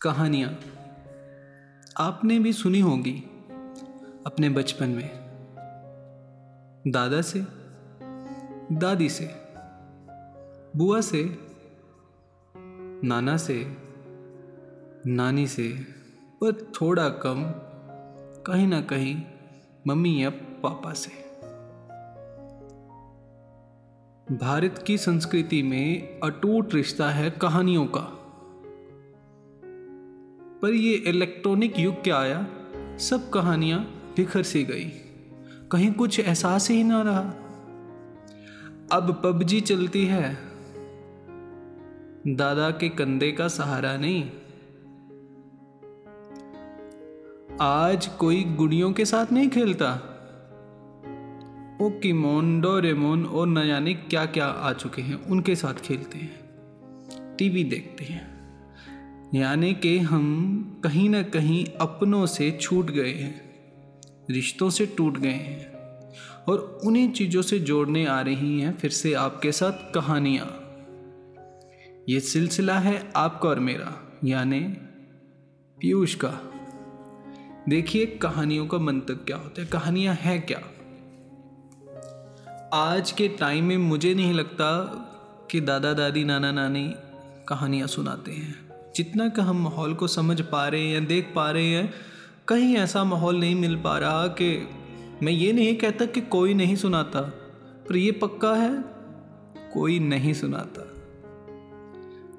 कहानियाँ। आपने भी सुनी होगी अपने बचपन में। दादा से, दादी से, बुआ से, नाना से, नानी से, पर थोड़ा कम कहीं ना कहीं मम्मी या पापा से। भारत की संस्कृति में अटूट रिश्ता है कहानियों का। पर ये इलेक्ट्रॉनिक युग क्या आया? सब कहानियाँ बिखर सी गई। कहीं कुछ एहसास ही ना रहा। अब पबजी चलती है। दादा के कंधे का सहारा नहीं। आज कोई गुड़ियों के साथ नहीं खेलता। पोकीमोन, डोरेमोन और न जाने क्या क्या आ चुके हैं, उनके साथ खेलते हैं। टीवी देखते हैं। यानी कि हम कहीं ना कहीं अपनों से छूट गए हैं, रिश्तों से टूट गए हैं और उन्हीं चीज़ों से जोड़ने आ रही हैं फिर से आपके साथ कहानियाँ। ये सिलसिला है आपका और मेरा, यानी पीयूष का। देखिए कहानियों का मंतक क्या होता है, कहानियाँ हैं क्या? आज के टाइम में मुझे नहीं लगता कि दादा दादी नाना नानी कहानियाँ सुनाते हैं। जितना का हम माहौल को समझ पा रहे हैं देख पा रहे हैं, कहीं ऐसा माहौल नहीं मिल पा रहा कि मैं ये नहीं कहता कि कोई नहीं सुनाता, पर ये पक्का है, कोई नहीं सुनाता।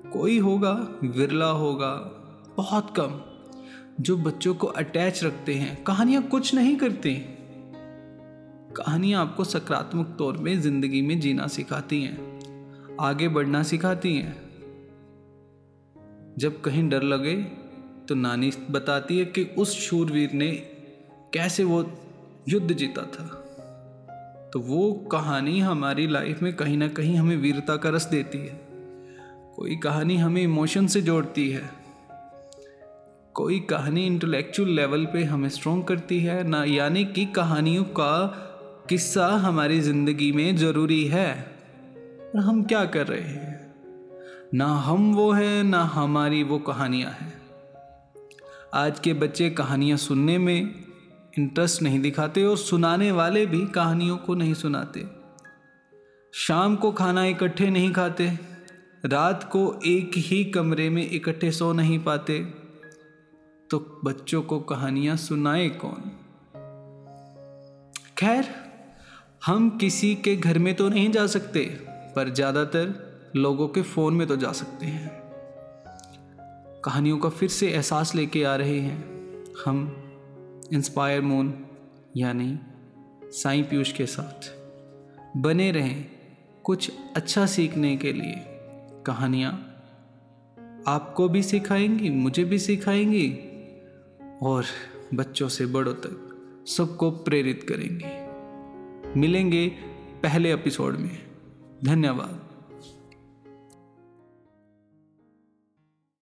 कोई होगा, विरला होगा, बहुत कम, जो बच्चों को अटैच रखते हैं, कहानियाँ कुछ नहीं करती। कहानियाँ आपको सकारात्मक तौर में ज़िंदगी में जीना सिखाती हैं, आगे बढ़ना सिखाती हैं। जब कहीं डर लगे तो नानी बताती है कि उस शूरवीर ने कैसे वो युद्ध जीता था। तो वो कहानी हमारी लाइफ में कहीं ना कहीं हमें वीरता का रस देती है। कोई कहानी हमें इमोशन से जोड़ती है। कोई कहानी इंटेलेक्चुअल लेवल पे हमें स्ट्रॉन्ग करती है। ना, यानी कि कहानियों का किस्सा हमारी ज़िंदगी में ज़रूरी है। हम क्या कर रहे हैं? ना हम वो हैं, ना हमारी वो कहानियाँ हैं। आज के बच्चे कहानियाँ सुनने में इंटरेस्ट नहीं दिखाते और सुनाने वाले भी कहानियों को नहीं सुनाते। शाम को खाना इकट्ठे नहीं खाते, रात को एक ही कमरे में इकट्ठे सो नहीं पाते तो बच्चों को कहानियाँ सुनाए कौन? खैर, हम किसी के घर में तो नहीं जा सकते, पर ज़्यादातर लोगों के फ़ोन में तो जा सकते हैं। कहानियों का फिर से एहसास लेके आ रहे हैं। हम, इंस्पायर मून, यानी साई पीयूष के साथ, बने रहें कुछ अच्छा सीखने के लिए। कहानियाँ आपको भी सिखाएँगी, मुझे भी सिखाएँगी, और बच्चों से बड़ों तक सबको प्रेरित करेंगी। मिलेंगे पहले एपिसोड में। धन्यवाद।